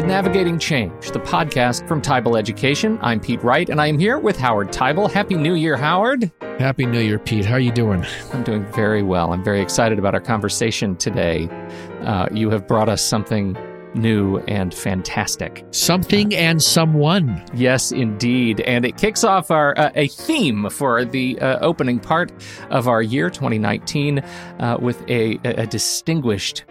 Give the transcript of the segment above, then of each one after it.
to Navigating Change, the podcast from Teibel Education. I'm Pete Wright, and I am here with Howard Teibel. Happy New Year, Howard. Happy New Year, Pete. How are you doing? I'm doing very well. I'm very excited about our conversation today. Uh, you have brought us something new and fantastic. Something and someone. Yes, indeed. And it kicks off our uh, a theme for the uh, opening part of our year 2019 uh, with a, a distinguished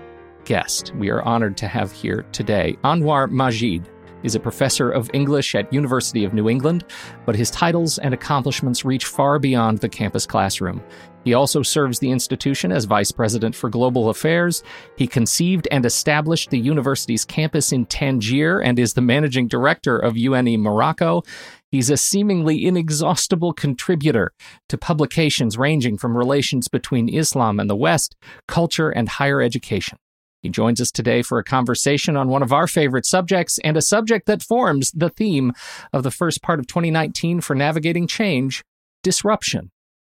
guest we are honored to have here today. Anwar Majid is a professor of English at University of New England, but his titles and accomplishments reach far beyond the campus classroom. He also serves the institution as vice president for global affairs. He conceived and established the university's campus in Tangier and is the managing director of UNE Morocco. He's a seemingly inexhaustible contributor to publications ranging from relations between Islam and the West, culture, and higher education. He joins us today for a conversation on one of our favorite subjects and a subject that forms the theme of the first part of 2019 for Navigating Change disruption.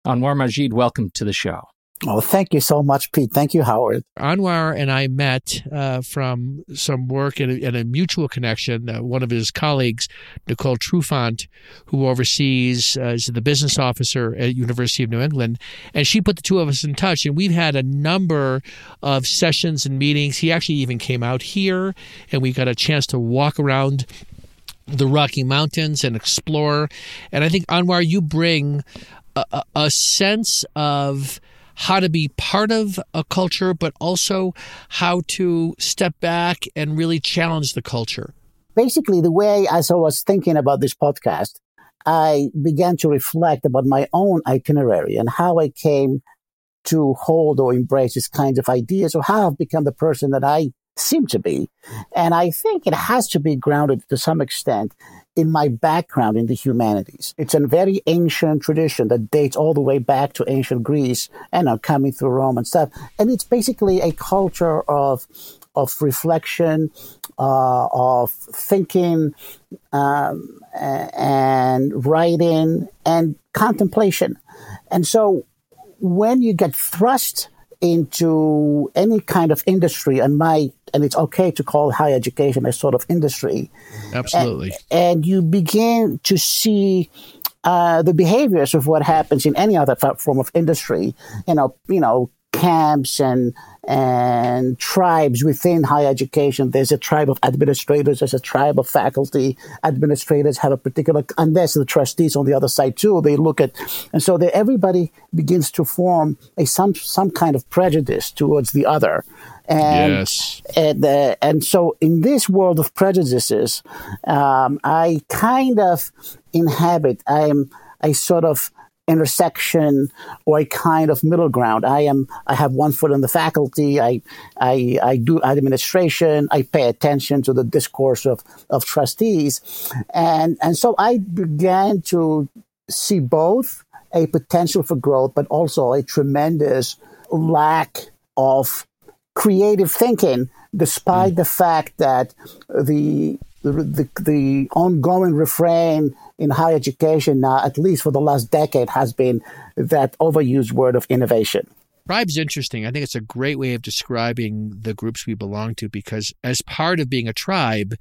Anwar Majid, welcome to the show. Oh, thank you so much, Pete. Thank you, Howard. Anwar and I met uh, from some work and a, a mutual connection. Uh, one of his colleagues, Nicole Trufant, who oversees uh, is the business officer at University of New England, and she put the two of us in touch. And we've had a number of sessions and meetings. He actually even came out here, and we got a chance to walk around the Rocky Mountains and explore. And I think Anwar, you bring a, a sense of how to be part of a culture, but also how to step back and really challenge the culture. Basically, the way as I was thinking about this podcast, I began to reflect about my own itinerary and how I came to hold or embrace these kinds of ideas or how I've become the person that I seem to be. And I think it has to be grounded to some extent in my background in the humanities. It's a very ancient tradition that dates all the way back to ancient Greece and now coming through Rome and stuff. And it's basically a culture of of reflection, uh, of thinking, um, and writing and contemplation. And so when you get thrust into any kind of industry and my and it's okay to call higher education a sort of industry. Absolutely. And, and you begin to see uh, the behaviors of what happens in any other form of industry. You know you know camps and and tribes within higher education. There's a tribe of administrators, there's a tribe of faculty. Administrators have a particular, and there's the trustees on the other side too. They look at, and so they, everybody begins to form a some some kind of prejudice towards the other. And, yes. And, uh, and so in this world of prejudices, um, I kind of inhabit, I'm, I sort of, intersection or a kind of middle ground. I am I have one foot in the faculty. I I, I do administration. I pay attention to the discourse of, of trustees. And and so I began to see both a potential for growth, but also a tremendous lack of creative thinking, despite mm. the fact that the the, the, the ongoing refrain in higher education now, at least for the last decade, has been that overused word of innovation. Tribe's interesting. I think it's a great way of describing the groups we belong to because as part of being a tribe,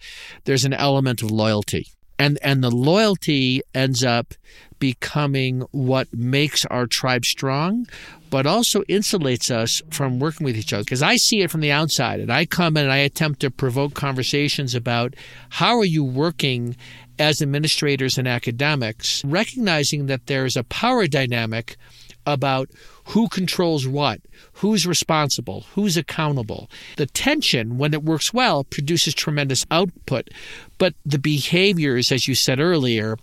there's an element of loyalty. And and the loyalty ends up becoming what makes our tribe strong, but also insulates us from working with each other. Because I see it from the outside, and I come in and I attempt to provoke conversations about how are you working as administrators and academics, recognizing that there's a power dynamic about who controls what, who's responsible, who's accountable. The tension, when it works well, produces tremendous output, but the behaviors, as you said earlier,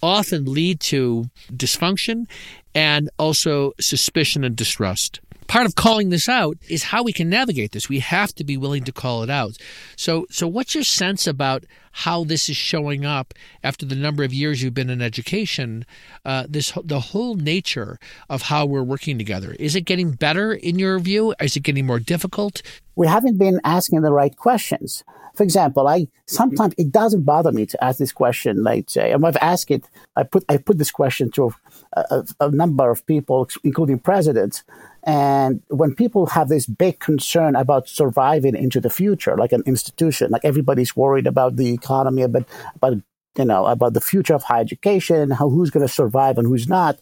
often lead to dysfunction and also suspicion and distrust. Part of calling this out is how we can navigate this. We have to be willing to call it out. So, so what's your sense about how this is showing up after the number of years you've been in education. Uh, this the whole nature of how we're working together is it getting better in your view? Is it getting more difficult? We haven't been asking the right questions. For example, I sometimes it doesn't bother me to ask this question. Like say, I've asked it. I put I put this question to a, a, a number of people, including presidents. And when people have this big concern about surviving into the future, like an institution, like everybody's worried about the economy, about about you know about the future of higher education, how who's going to survive and who's not.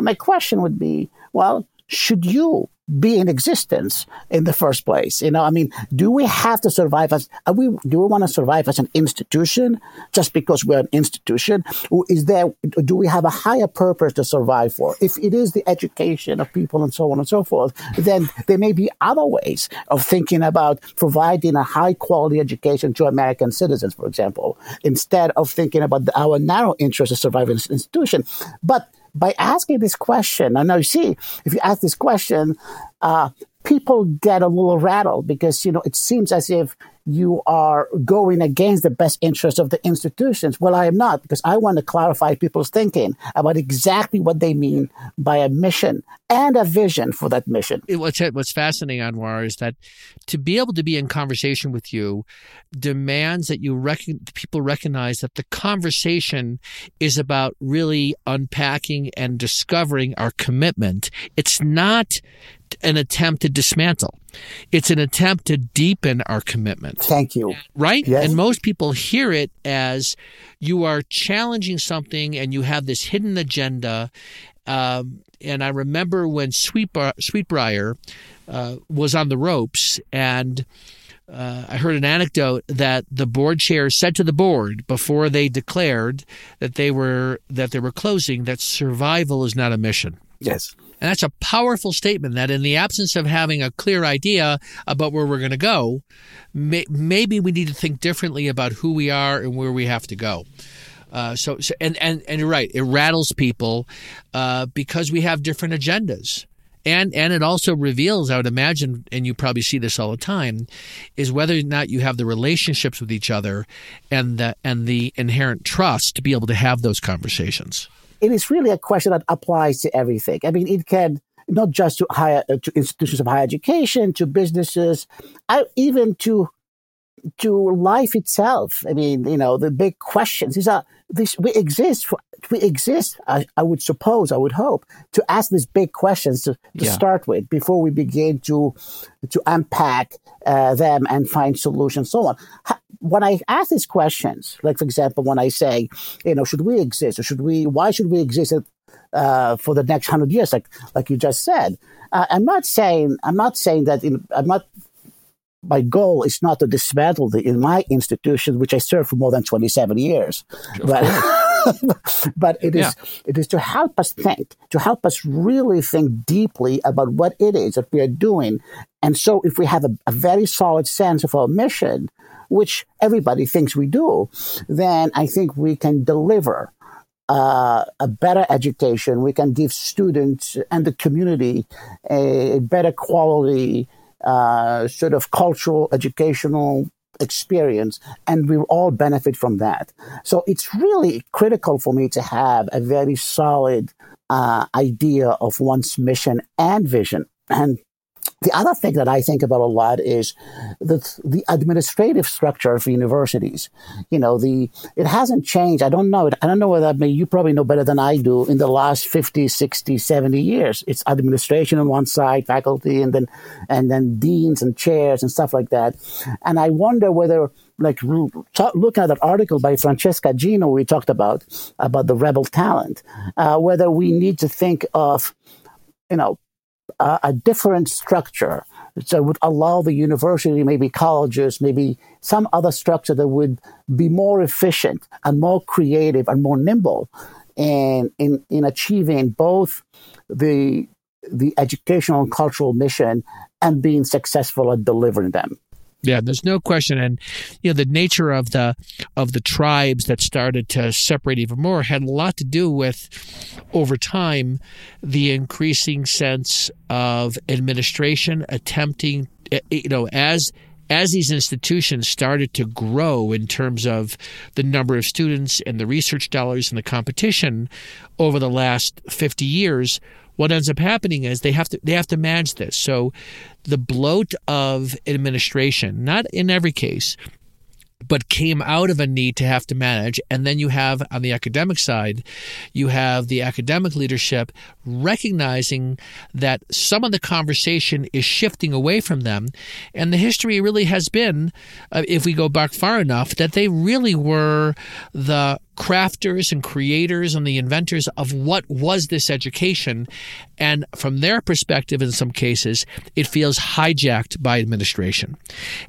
My question would be, well, should you be in existence in the first place? You know, I mean, do we have to survive as are we? Do we want to survive as an institution just because we're an institution? Is there? Do we have a higher purpose to survive for? If it is the education of people and so on and so forth, then there may be other ways of thinking about providing a high quality education to American citizens, for example, instead of thinking about our narrow interest of surviving institution. But by asking this question, I know you see, if you ask this question, uh, people get a little rattled because, you know, it seems as if you are going against the best interest of the institutions. Well, I am not because I want to clarify people's thinking about exactly what they mean by a mission and a vision for that mission. What's, what's fascinating, Anwar, is that to be able to be in conversation with you demands that you rec- people recognize that the conversation is about really unpacking and discovering our commitment. It's not an attempt to dismantle. It's an attempt to deepen our commitment. Thank you. Right? Yes. And most people hear it as you are challenging something and you have this hidden agenda. Um, and I remember when Sweet Briar, Sweetbriar uh, was on the ropes and uh, I heard an anecdote that the board chair said to the board before they declared that they were that they were closing that survival is not a mission. Yes. And that's a powerful statement that in the absence of having a clear idea about where we're going to go, may, maybe we need to think differently about who we are and where we have to go. Uh, so, so, and, and, and you're right, it rattles people uh, because we have different agendas. And, and it also reveals, I would imagine, and you probably see this all the time, is whether or not you have the relationships with each other and the, and the inherent trust to be able to have those conversations it is really a question that applies to everything. I mean, it can not just to higher uh, to institutions of higher education, to businesses, I, even to to life itself. I mean, you know, the big questions. These are this we exist for, we exist. I, I, would suppose, I would hope, to ask these big questions to, to yeah. start with before we begin to to unpack uh, them and find solutions, so on. When I ask these questions, like for example, when I say, you know, should we exist or should we? Why should we exist uh, for the next hundred years? Like like you just said, uh, I'm not saying I'm not saying that in, I'm not my goal is not to dismantle the in my institution, which I served for more than 27 years, but but it is yeah. it is to help us think, to help us really think deeply about what it is that we are doing. And so, if we have a, a very solid sense of our mission, which everybody thinks we do, then I think we can deliver uh, a better education. We can give students and the community a better quality uh, sort of cultural, educational experience, and we'll all benefit from that. So it's really critical for me to have a very solid uh, idea of one's mission and vision. And the other thing that I think about a lot is the the administrative structure of universities. You know, the it hasn't changed. I don't know. I don't know whether I mean, you probably know better than I do in the last 50, 60, 70 years. It's administration on one side, faculty, and then and then deans and chairs and stuff like that. And I wonder whether like looking at that article by Francesca Gino we talked about about the rebel talent, uh, whether we need to think of you know uh, a different structure that would allow the university, maybe colleges, maybe some other structure that would be more efficient and more creative and more nimble in, in, in achieving both the, the educational and cultural mission and being successful at delivering them. Yeah, there's no question, and you know the nature of the of the tribes that started to separate even more had a lot to do with over time the increasing sense of administration attempting, eh, you know, as as these institutions started to grow in terms of the number of students and the research dollars and the competition over the last 50 years, what ends up happening is they have to they have to manage this. So the bloat of administration, not in every case, but came out of a need to have to manage. And then you have on the academic side, you have the academic leadership recognizing that some of the conversation is shifting away from them. And the history really has been, uh, if we go back far enough, that they really were the crafters and creators and the inventors of what was this education. And from their perspective, in some cases, it feels hijacked by administration.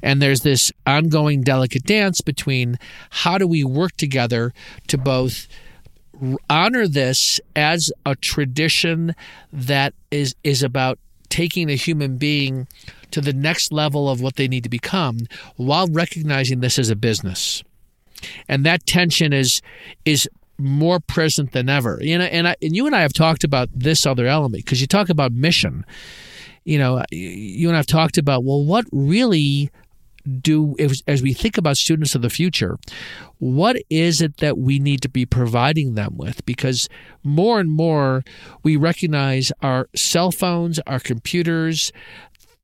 And there's this ongoing delicate dance between how do we work together to both honor this as a tradition that is is about taking a human being to the next level of what they need to become while recognizing this as a business and that tension is is more present than ever. You know, and I, and you and I have talked about this other element because you talk about mission. You know, you and I have talked about well, what really do as we think about students of the future what is it that we need to be providing them with because more and more we recognize our cell phones our computers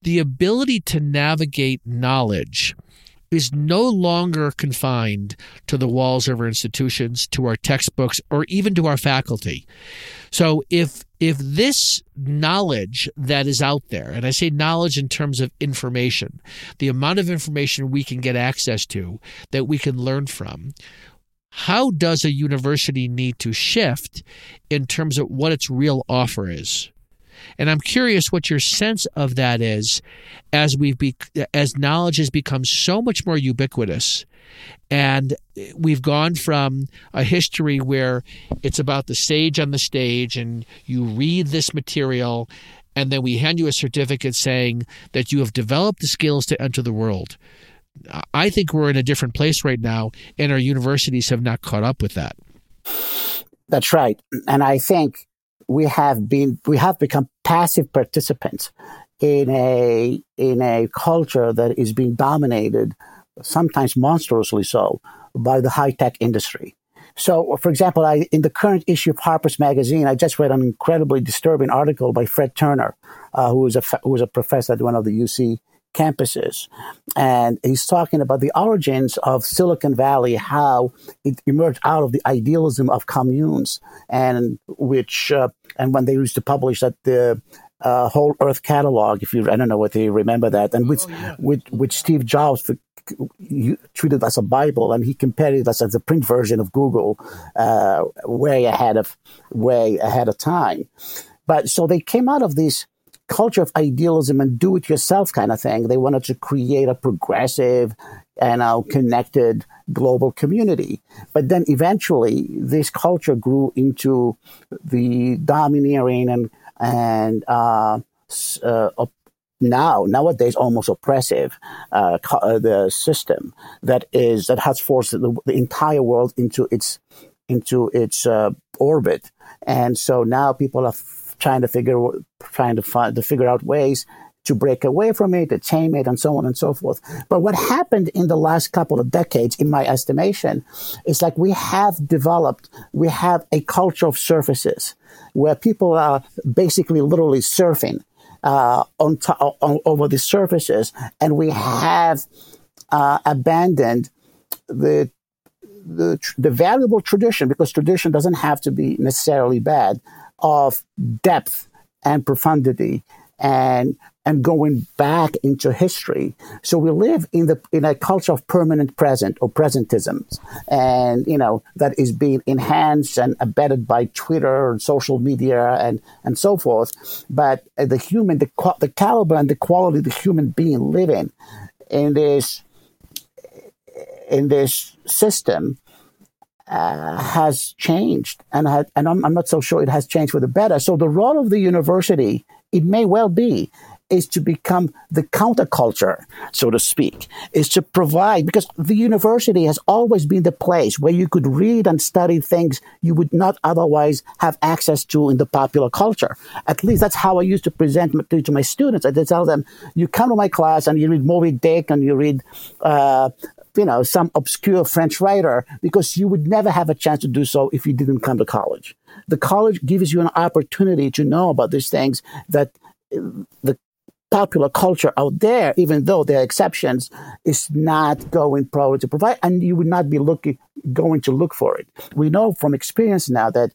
the ability to navigate knowledge is no longer confined to the walls of our institutions, to our textbooks, or even to our faculty. So if if this knowledge that is out there, and I say knowledge in terms of information, the amount of information we can get access to that we can learn from, how does a university need to shift in terms of what its real offer is? And I'm curious what your sense of that is as we've be, as knowledge has become so much more ubiquitous and we've gone from a history where it's about the sage on the stage and you read this material and then we hand you a certificate saying that you have developed the skills to enter the world. I think we're in a different place right now, and our universities have not caught up with that. That's right. And I think we have been we have become passive participants in a in a culture that is being dominated sometimes monstrously so by the high tech industry. So for example i in the current issue of harper's magazine i just read an incredibly disturbing article by fred turner uh, who is a who is a professor at one of the uc campuses. And he's talking about the origins of Silicon Valley, how it emerged out of the idealism of communes, and which, uh, and when they used to publish that the uh, whole Earth catalog, if you, I don't know whether you remember that, and which, oh, yeah. which, which Steve Jobs the, treated as a Bible, and he compared it as, as a print version of Google, uh, way ahead of way ahead of time. But so they came out of these culture of idealism and do it yourself kind of thing. They wanted to create a progressive and a connected global community. But then eventually this culture grew into the domineering and, and, uh, uh, now nowadays almost oppressive uh, uh, the system that is that has forced the, the entire world into its into its uh, orbit and so now people are trying to figure trying to find to figure out ways to break away from it, to tame it, and so on and so forth. But what happened in the last couple of decades, in my estimation, is like we have developed, we have a culture of surfaces where people are basically literally surfing uh, on, to- on, over the surfaces, and we have uh, abandoned the the, the valuable tradition because tradition doesn't have to be necessarily bad of depth and profundity and and going back into history. So we live in the in a culture of permanent present or presentism, and you know that is being enhanced and abetted by Twitter and social media and and so forth. But the human, the the caliber and the quality of the human being living in this in this system uh, has changed, and and I'm, I'm, not so sure it has changed for the better. So the role of the university, it may well be is to become the counterculture, so to speak, is to provide, because the university has always been the place where you could read and study things you would not otherwise have access to in the popular culture. At least that's how I used to present to, to my students. I tell them, you come to my class and you read Moby Dick and you read uh, you know, some obscure French writer because you would never have a chance to do so if you didn't come to college. The college gives you an opportunity to know about these things that uh, the popular culture out there, even though there are exceptions, is not going probably to provide, and you would not be looking going to look for it. We know from experience now that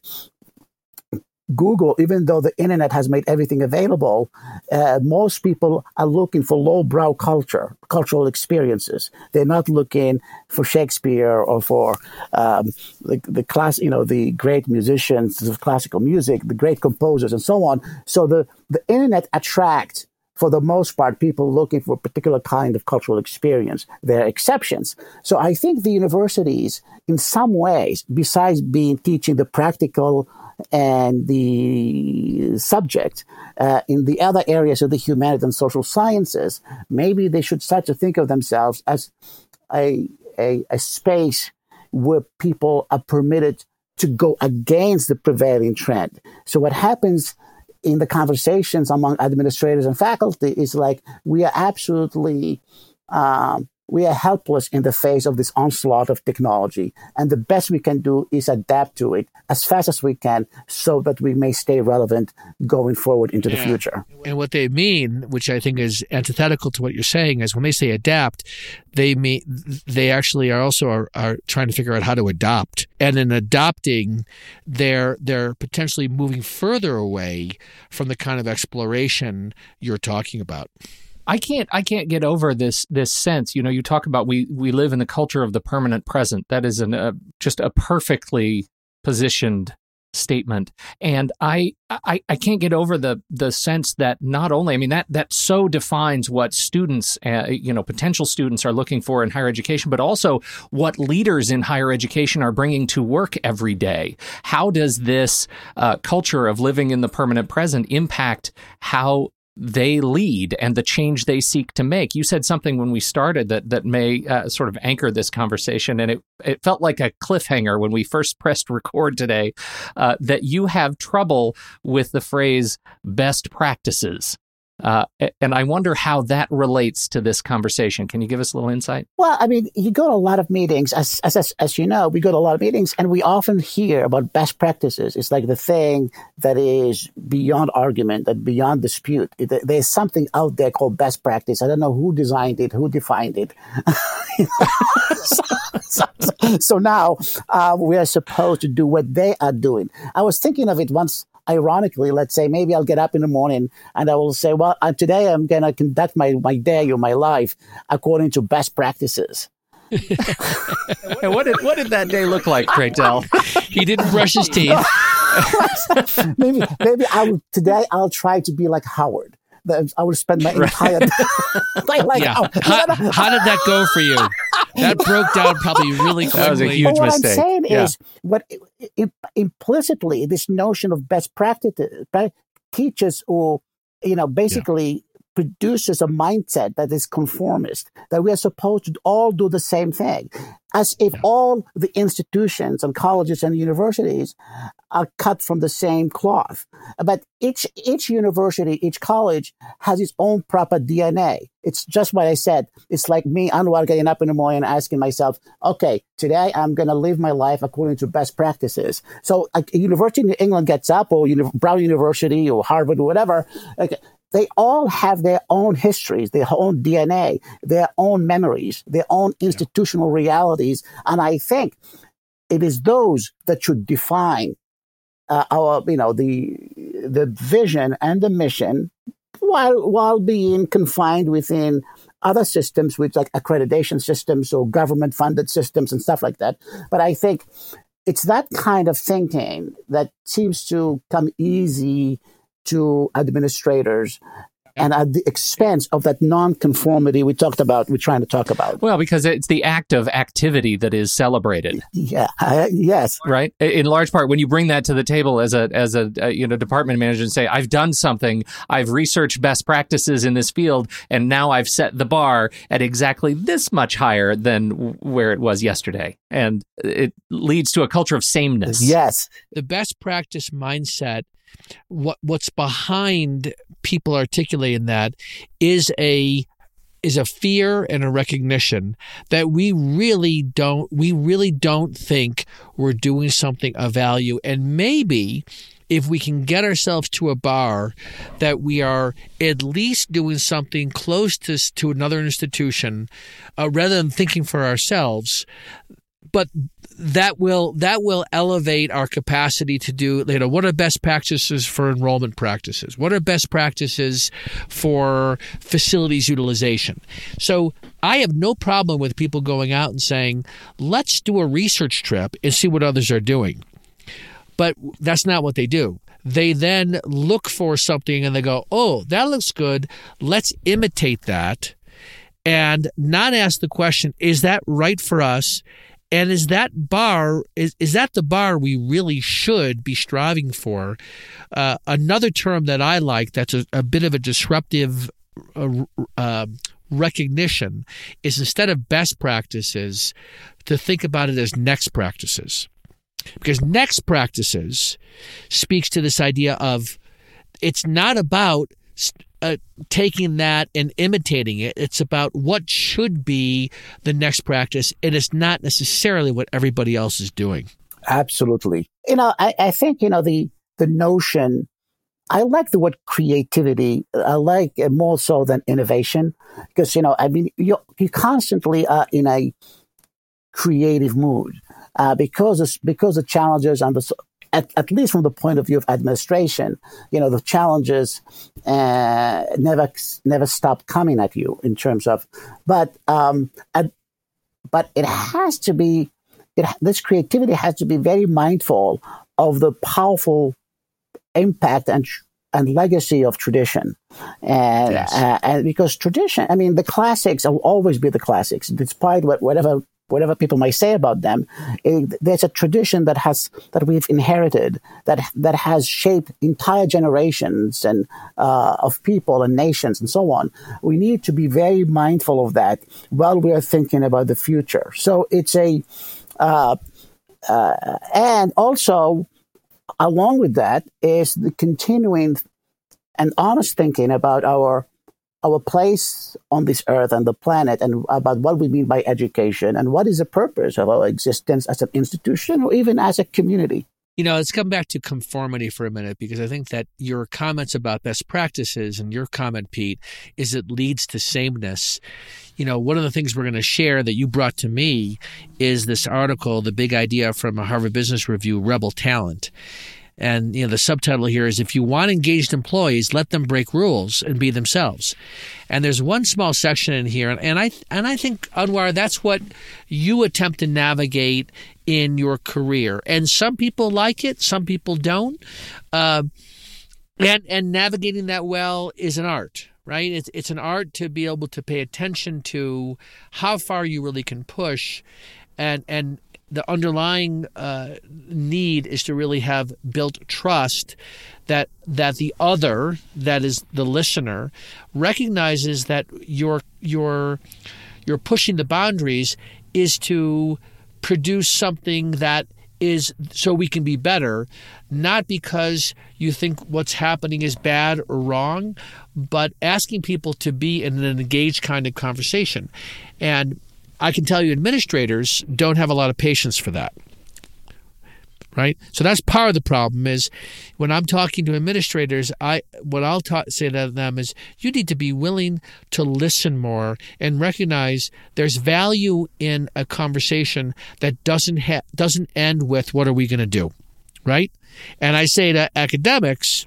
Google, even though the internet has made everything available, uh, most people are looking for lowbrow culture, cultural experiences. They're not looking for Shakespeare or for um, the, the class, you know, the great musicians of classical music, the great composers, and so on. So the the internet attracts for the most part, people looking for a particular kind of cultural experience. There are exceptions. So I think the universities, in some ways, besides being teaching the practical and the subject uh, in the other areas of the humanities and social sciences, maybe they should start to think of themselves as a, a, a space where people are permitted to go against the prevailing trend. So what happens in the conversations among administrators and faculty is like we are absolutely um, we are helpless in the face of this onslaught of technology. And the best we can do is adapt to it as fast as we can so that we may stay relevant going forward into yeah. the future. And what they mean, which I think is antithetical to what you're saying, is when they say adapt, they mean they actually are also are, are trying to figure out how to adopt. And in adopting, they're they're potentially moving further away from the kind of exploration you're talking about. I can't I can't get over this this sense. You know, you talk about we we live in the culture of the permanent present. That is an, a just a perfectly positioned statement and I, I i can't get over the the sense that not only i mean that that so defines what students uh, you know potential students are looking for in higher education but also what leaders in higher education are bringing to work every day how does this uh, culture of living in the permanent present impact how they lead and the change they seek to make. You said something when we started that that may uh, sort of anchor this conversation, and it it felt like a cliffhanger when we first pressed record today. Uh, that you have trouble with the phrase "best practices." Uh, and I wonder how that relates to this conversation. Can you give us a little insight? Well, I mean, you go to a lot of meetings, as, as, as you know, we go to a lot of meetings and we often hear about best practices. It's like the thing that is beyond argument, that beyond dispute. There's something out there called best practice. I don't know who designed it, who defined it. so, so, so, now uh, we are supposed to do what they are doing. I was thinking of it once ironically, let's say maybe I'll get up in the morning and I will say, well, uh, today I'm going to conduct my, my day or my life according to best practices. and what did what did that day look like, pray tell? he didn't brush his teeth. maybe maybe I will, today I'll try to be like Howard. I would spend my entire day like, yeah. Oh, how, how, did that go for you? That broke down probably really quickly. That was a huge what mistake. I'm saying yeah. is, what implicitly this notion of best practice uh, teaches or you know basically produces a mindset that is conformist, that we are supposed to all do the same thing, as if all the institutions and colleges and universities are cut from the same cloth. But each, each university, each college has its own proper DNA. It's just what I said. It's like me, Anwar, getting up in the morning and asking myself, okay, today I'm going to live my life according to best practices. So a university in England gets up or Brown University or Harvard or whatever. Okay, they all have their own histories, their own DNA, their own memories, their own institutional yeah. realities. And I think it is those that should define uh, our, you know, the, the vision and the mission while, while being confined within other systems, which like accreditation systems or government funded systems and stuff like that. But I think it's that kind of thinking that seems to come easy to administrators and at the expense of that non-conformity we talked about we're trying to talk about. Well because it's the act of activity that is celebrated. Yeah uh, yes. Right? In large part when you bring that to the table as a as a, a you know department manager and say i've done something. I've researched best practices in this field and now i've set the bar at exactly this much higher than where it was yesterday. And it leads to a culture of sameness. Yes. The best practice mindset what what's behind people articulating that is a is a fear and a recognition that we really don't we really don't think we're doing something of value. And maybe if we can get ourselves to a bar that we are at least doing something close to, to another institution uh, rather than thinking for ourselves but that will that will elevate our capacity to do you know what are best practices for enrollment practices? What are best practices for facilities utilization? So i have no problem with people going out and saying let's do a research trip and see what others are doing. But that's not what they do. They then look for something and they go oh that looks good. Let's imitate that and not ask the question is that right for us and is that bar is, is that the bar we really should be striving for? Uh, another term that I like that's a, a bit of a disruptive uh, uh, recognition is instead of best practices, to think about it as next practices. Because next practices speaks to this idea of it's not about uh, taking that and imitating it. It's about what should be the next practice, and it's not necessarily what everybody else is doing. Absolutely. You know, I, I think you know the the notion. I like the word creativity. I like it more so than innovation because you know I mean you you constantly are in a creative mood uh, because because the challenges and the at, at least from the point of view of administration, you know, the challenges uh, never never stop coming at you in terms of, but um, at, but it has to be, it, this creativity has to be very mindful of the powerful impact and and legacy of tradition, and yes. uh, and because tradition, I mean, the classics will always be the classics, despite what, whatever whatever people may say about them, it, there's a tradition that has that we've inherited that that has shaped entire generations and uh, of people and nations and so on. We need to be very mindful of that while we are thinking about the future. So it's a uh, uh, and also along with that is the continuing and honest thinking about our our place on this earth and the planet and about what we mean by education and what is the purpose of our existence as an institution or even as a community. You know, let's come back to conformity for a minute because I think that your comments about best practices and your comment, Pete, is it leads to sameness. You know, one of the things we're going to share that you brought to me is this article, The Big Idea from a Harvard Business Review, Rebel Talent. And you know the subtitle here is if you want engaged employees, let them break rules and be themselves. And there's one small section in here, and I and I think Anwar, that's what you attempt to navigate in your career. And some people like it, some people don't. Uh, and and navigating that well is an art right? It's it's an art to be able to pay attention to how far you really can push, and and the underlying uh, need is to really have built trust that that the other, that is the listener, recognizes that your your you're pushing the boundaries is to produce something that is so we can be better, not because you think what's happening is bad or wrong, but asking people to be in an engaged kind of conversation. And I can tell you administrators don't have a lot of patience for that. Right? So that's part of the problem is when I'm talking to administrators, I what I'll ta- say to them is you need to be willing to listen more and recognize there's value in a conversation that doesn't ha- doesn't end with what are we going to do? Right? And I say to academics,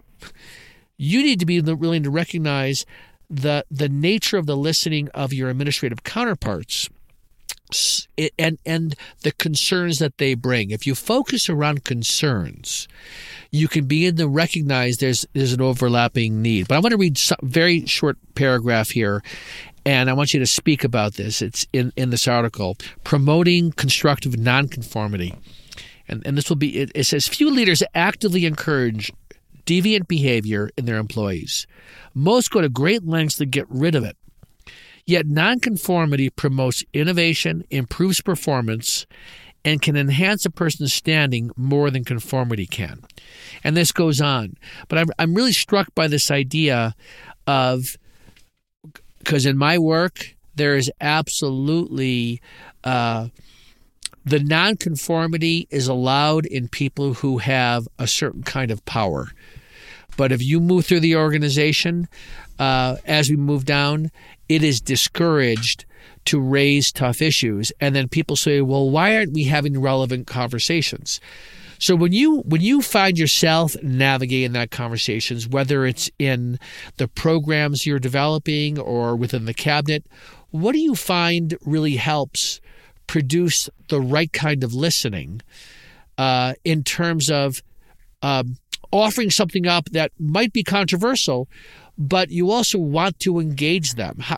you need to be willing to recognize the the nature of the listening of your administrative counterparts and and the concerns that they bring. If you focus around concerns, you can begin to recognize there's there's an overlapping need. But I want to read a very short paragraph here, and I want you to speak about this. It's in in this article promoting constructive nonconformity, and and this will be it, it says few leaders actively encourage deviant behavior in their employees. Most go to great lengths to get rid of it. Yet nonconformity promotes innovation, improves performance, and can enhance a person's standing more than conformity can. And this goes on. But I'm, I'm really struck by this idea of, because in my work, there is absolutely uh, the nonconformity is allowed in people who have a certain kind of power. But if you move through the organization, uh, as we move down, it is discouraged to raise tough issues. And then people say, well, why aren't we having relevant conversations? So when you when you find yourself navigating that conversations, whether it's in the programs you're developing or within the cabinet, what do you find really helps produce the right kind of listening uh, in terms of um, offering something up that might be controversial, but you also want to engage them. How,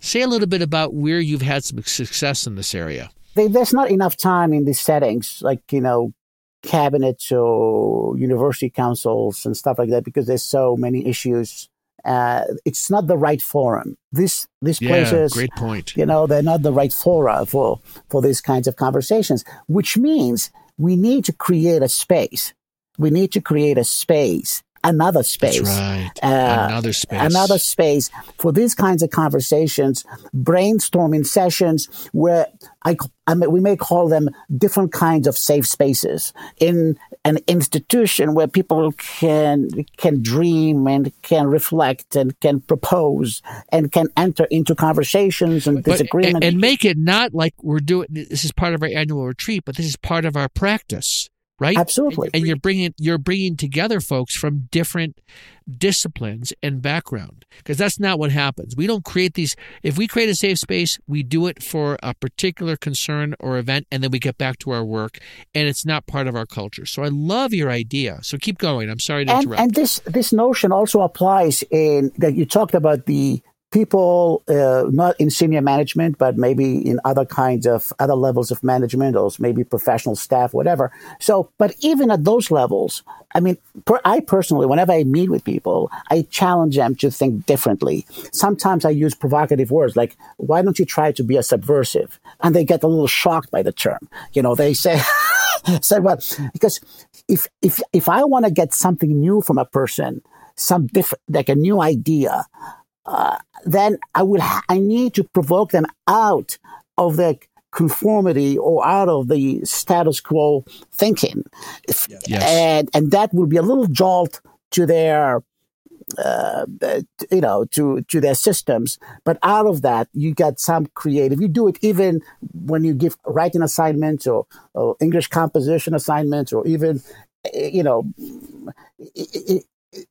say a little bit about where you've had some success in this area. There's not enough time in these settings, like, you know, cabinets or university councils and stuff like that, because there's so many issues. Uh, it's not the right forum. This these yeah, places, great point. You know, they're not the right fora for for these kinds of conversations. Which means we need to create a space. We need to create a space another space. Right. Uh, another space. Another space for these kinds of conversations, brainstorming sessions where I, I mean, we may call them different kinds of safe spaces in an institution where people can can dream and can reflect and can propose and can enter into conversations and disagreement and, and make it not like we're doing this is part of our annual retreat, but this is part of our practice right? Absolutely. And you're bringing you're bringing together folks from different disciplines and background because that's not what happens. We don't create these. If we create a safe space, we do it for a particular concern or event, and then we get back to our work, and it's not part of our culture. So I love your idea. So keep going. I'm sorry to and, interrupt. And this this notion also applies in that you talked about the people uh, not in senior management but maybe in other kinds of other levels of management or maybe professional staff whatever. So but even at those levels i mean per, i personally whenever i meet with people i challenge them to think differently. Sometimes i use provocative words like why don't you try to be a subversive? And they get a little shocked by the term. You know they say say well because if if if i want to get something new from a person some different like a new idea uh, then I will ha- I need to provoke them out of their conformity or out of the status quo thinking, yes. and and that will be a little jolt to their uh, you know, to to their systems. But out of that, you get some creative. You do it even when you give writing assignments or, or English composition assignments, or even, you know,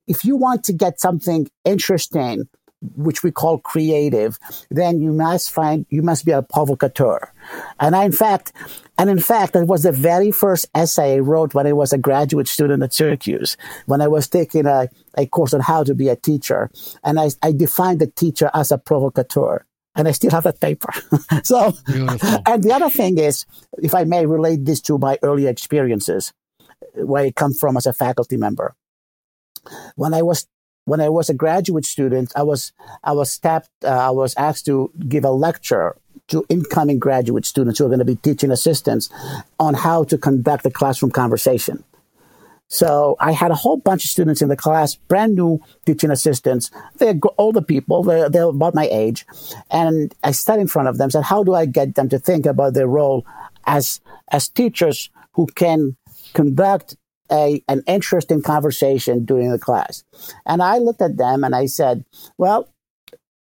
if you want to get something interesting which we call creative, then you must find, you must be a provocateur. And I, in fact, and in fact, it was the very first essay I wrote when I was a graduate student at Syracuse, when I was taking a, a course on how to be a teacher. And I, I defined the teacher as a provocateur. And I still have that paper. so, Beautiful. and the other thing is, if I may relate this to my early experiences, where I come from as a faculty member. When I was when I was a graduate student, I was I was tapped. Uh, I was asked to give a lecture to incoming graduate students who are going to be teaching assistants on how to conduct a classroom conversation. So I had a whole bunch of students in the class, brand new teaching assistants. They're older people. They're, they're about my age. And I sat in front of them, said, how do I get them to think about their role as, as teachers who can conduct a, an interesting conversation during the class. And I looked at them and I said, well,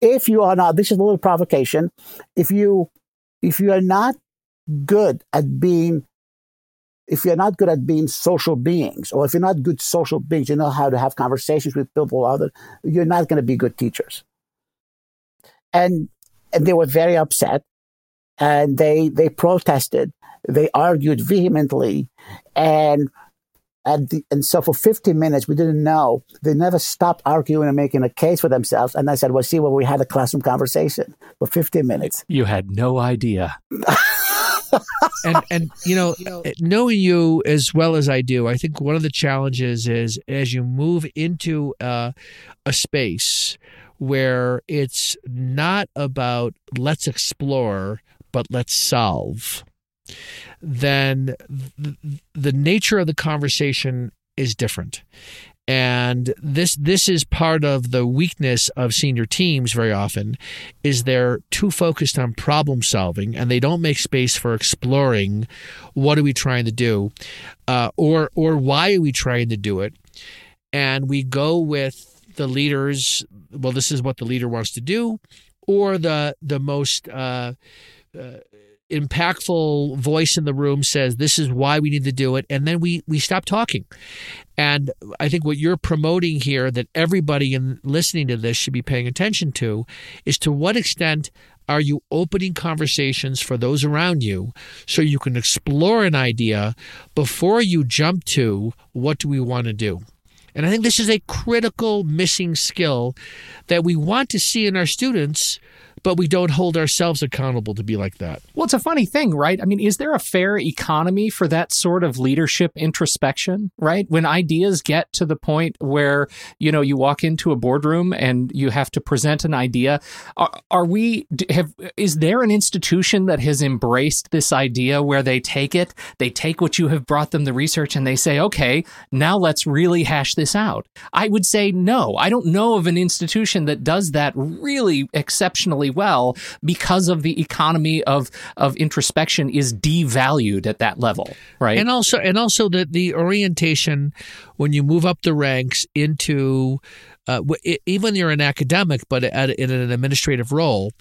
if you are not, this is a little provocation. If you, if you are not good at being, if you're not good at being social beings, or if you're not good social beings, you know how to have conversations with people, other, you're not going to be good teachers. And, and they were very upset. and they they protested, they argued vehemently, and and, the, and so for 15 minutes, we didn't know. They never stopped arguing and making a case for themselves. And I said, well, see, well, we had a classroom conversation for 15 minutes. You had no idea. and and you know, knowing you as well as I do, I think one of the challenges is as you move into uh, a space where it's not about let's explore, but let's solve then the nature of the conversation is different. And this this is part of the weakness of senior teams very often is they're too focused on problem solving and they don't make space for exploring what are we trying to do uh, or or why are we trying to do it and we go with the leaders well this is what the leader wants to do or the the most uh, uh, impactful voice in the room says this is why we need to do it. And then we we stop talking. And i think what you're promoting here that everybody in listening to this should be paying attention to is to what extent are you opening conversations for those around you so you can explore an idea before you jump to what do we want to do. And i think this is a critical missing skill that we want to see in our students but we don't hold ourselves accountable to be like that. Well, it's a funny thing, right? I mean, is there a fair economy for that sort of leadership introspection, right? When ideas get to the point where, you know, you walk into a boardroom and you have to present an idea, are, are we have is there an institution that has embraced this idea where they take it, they take what you have brought them the research and they say, "Okay, now let's really hash this out." I would say no. I don't know of an institution that does that really exceptionally well because of the economy of of introspection is devalued at that level, right? And also and also the the orientation when you move up the ranks into uh, even you're an academic, but at, in an administrative role,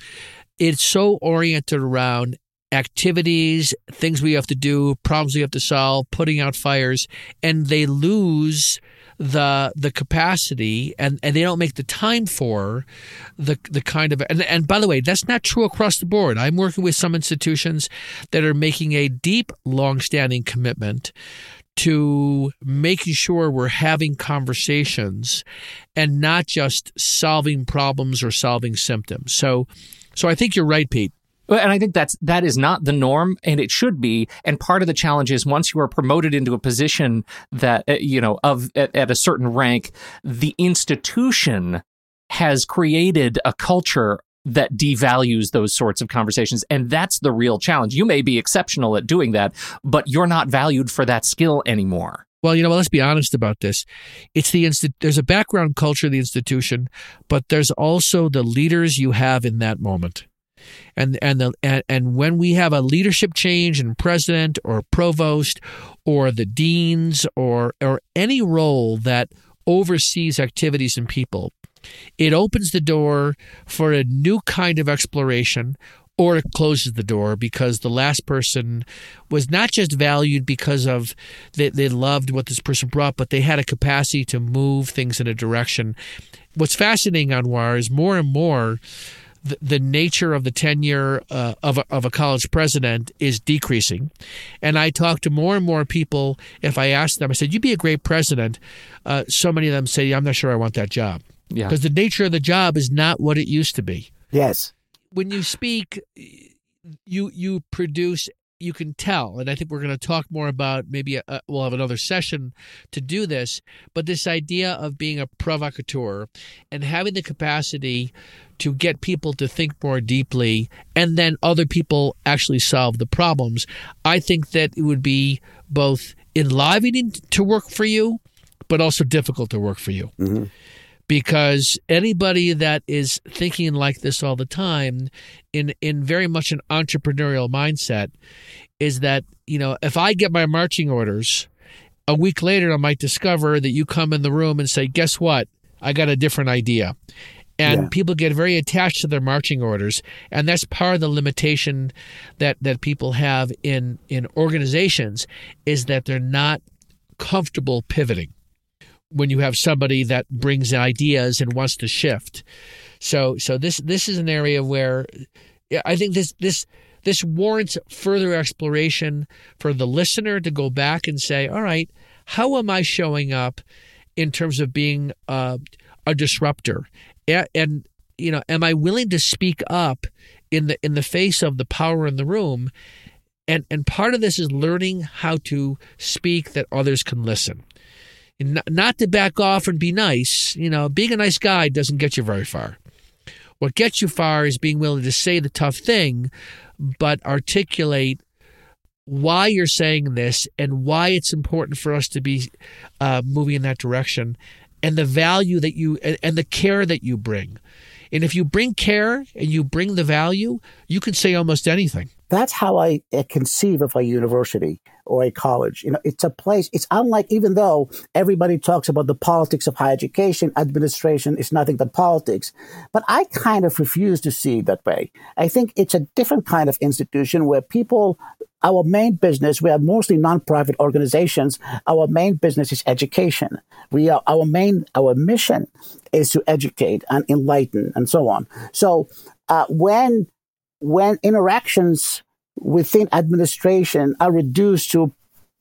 it's so oriented around activities, things we have to do, problems we have to solve, putting out fires, and they lose the the capacity and, and they don't make the time for the the kind of and, and by the way that's not true across the board. I'm working with some institutions that are making a deep long-standing commitment to making sure we're having conversations and not just solving problems or solving symptoms. So so i think you're right pete and I think that's that is not the norm, and it should be. And part of the challenge is once you are promoted into a position that uh, you know of at, at a certain rank, the institution has created a culture that devalues those sorts of conversations. And that's the real challenge. You may be exceptional at doing that, but you're not valued for that skill anymore. Well, you know, let's be honest about this. It's the insti- there's a background culture the institution, but there's also the leaders you have in that moment and and the and, and when we have a leadership change in president or provost or the deans or or any role that oversees activities and people it opens the door for a new kind of exploration or it closes the door because the last person was not just valued because of they, they loved what this person brought, but they had a capacity to move things in a direction. What's fascinating, Anwar, is more and more the, the nature of the tenure uh, of, a, of a college president is decreasing. And I talk to more and more people. If I ask them, I said, You'd be a great president. Uh, so many of them say, I'm not sure I want that job. Yeah. Because the nature of the job is not what it used to be. Yes. When you speak, you you produce you can tell, and I think we're going to talk more about maybe a, we'll have another session to do this, but this idea of being a provocateur and having the capacity to get people to think more deeply and then other people actually solve the problems, I think that it would be both enlivening to work for you, but also difficult to work for you. Mm-hmm because anybody that is thinking like this all the time in in very much an entrepreneurial mindset is that you know if i get my marching orders a week later i might discover that you come in the room and say guess what? I got a different idea. And yeah. people get very attached to their marching orders and that's part of the limitation that that people have in in organizations is that they're not comfortable pivoting when you have somebody that brings ideas and wants to shift. So so this this is an area where I think this this this warrants further exploration for the listener to go back and say, all right, how am I showing up in terms of being uh, a disruptor? And, and you know, am I willing to speak up in the in the face of the power in the room? And and part of this is learning how to speak that others can listen. And not, to back off and be nice. You know, being a nice guy doesn't get you very far. What gets you far is being willing to say the tough thing, but articulate why you're saying this and why it's important for us to be uh, moving in that direction and the value that you and the care that you bring. And if you bring care and you bring the value, you can say almost anything. That's how I conceive of a university or a college. You know, it's a place, it's unlike, even though everybody talks about the politics of higher education, administration is nothing but politics. But I kind of refuse to see it that way. I think it's a different kind of institution where people our main business, we are mostly nonprofit organizations. Our main business is education. We are our main, our mission is to educate and enlighten and so on. So, uh, when, when interactions within administration are reduced to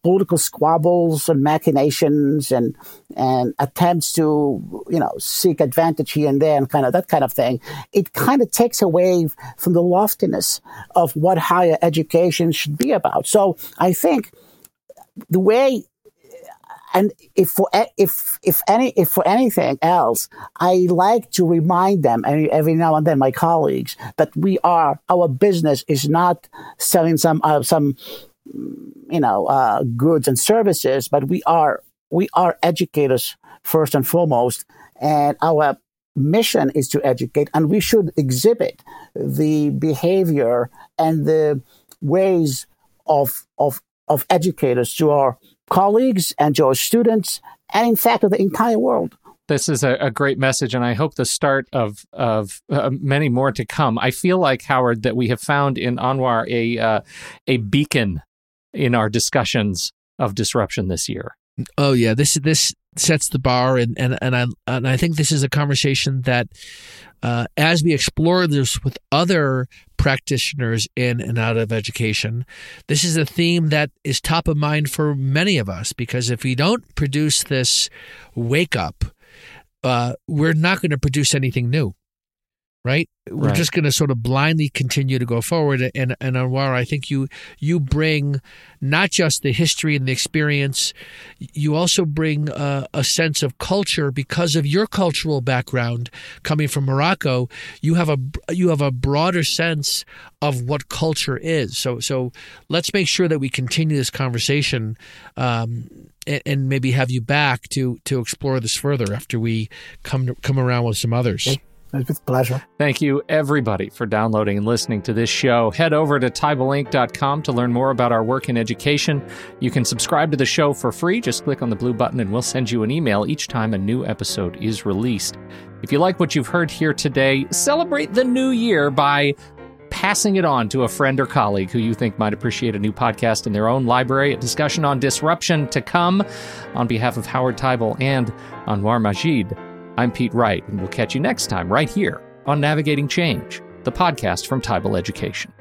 political squabbles and machinations and and attempts to you know seek advantage here and there and kind of that kind of thing. It kind of takes away from the loftiness of what higher education should be about. So i think the way and if for if if any if for anything else, I like to remind them every, now and then, my colleagues, that we are our business is not selling some uh, some you know uh, goods and services, but we are we are educators first and foremost, and our mission is to educate, and we should exhibit the behavior and the ways of of of educators to our colleagues and to our students, and in fact, of the entire world this is a, a, great message, and I hope the start of of uh, many more to come. I feel like Howard that we have found in Anwar a uh, a beacon in our discussions of disruption this year. Oh yeah, this this sets the bar, and and and I and I think this is a conversation that, uh, as we explore this with other practitioners in and out of education, this is a theme that is top of mind for many of us because if we don't produce this wake up, uh, we're not going to produce anything new right? We're right. just going to sort of blindly continue to go forward. And and Anwar, I think you you bring not just the history and the experience, you also bring a, a sense of culture because of your cultural background coming from Morocco. You have a you have a broader sense of what culture is. So so let's make sure that we continue this conversation. Um, and, and maybe have you back to to explore this further after we come to, come around with some others. With pleasure. Thank you, everybody, for downloading and listening to this show. Head over to TeibelInc.com to learn more about our work in education. You can subscribe to the show for free. Just click on the blue button and we'll send you an email each time a new episode is released. If you like what you've heard here today, celebrate the new year by passing it on to a friend or colleague who you think might appreciate a new podcast in their own library. A discussion on disruption to come. On behalf of Howard Teibel and Anwar Majid, I'm Pete Wright, and we'll catch you next time right here on Navigating Change, the podcast from Teibel Education.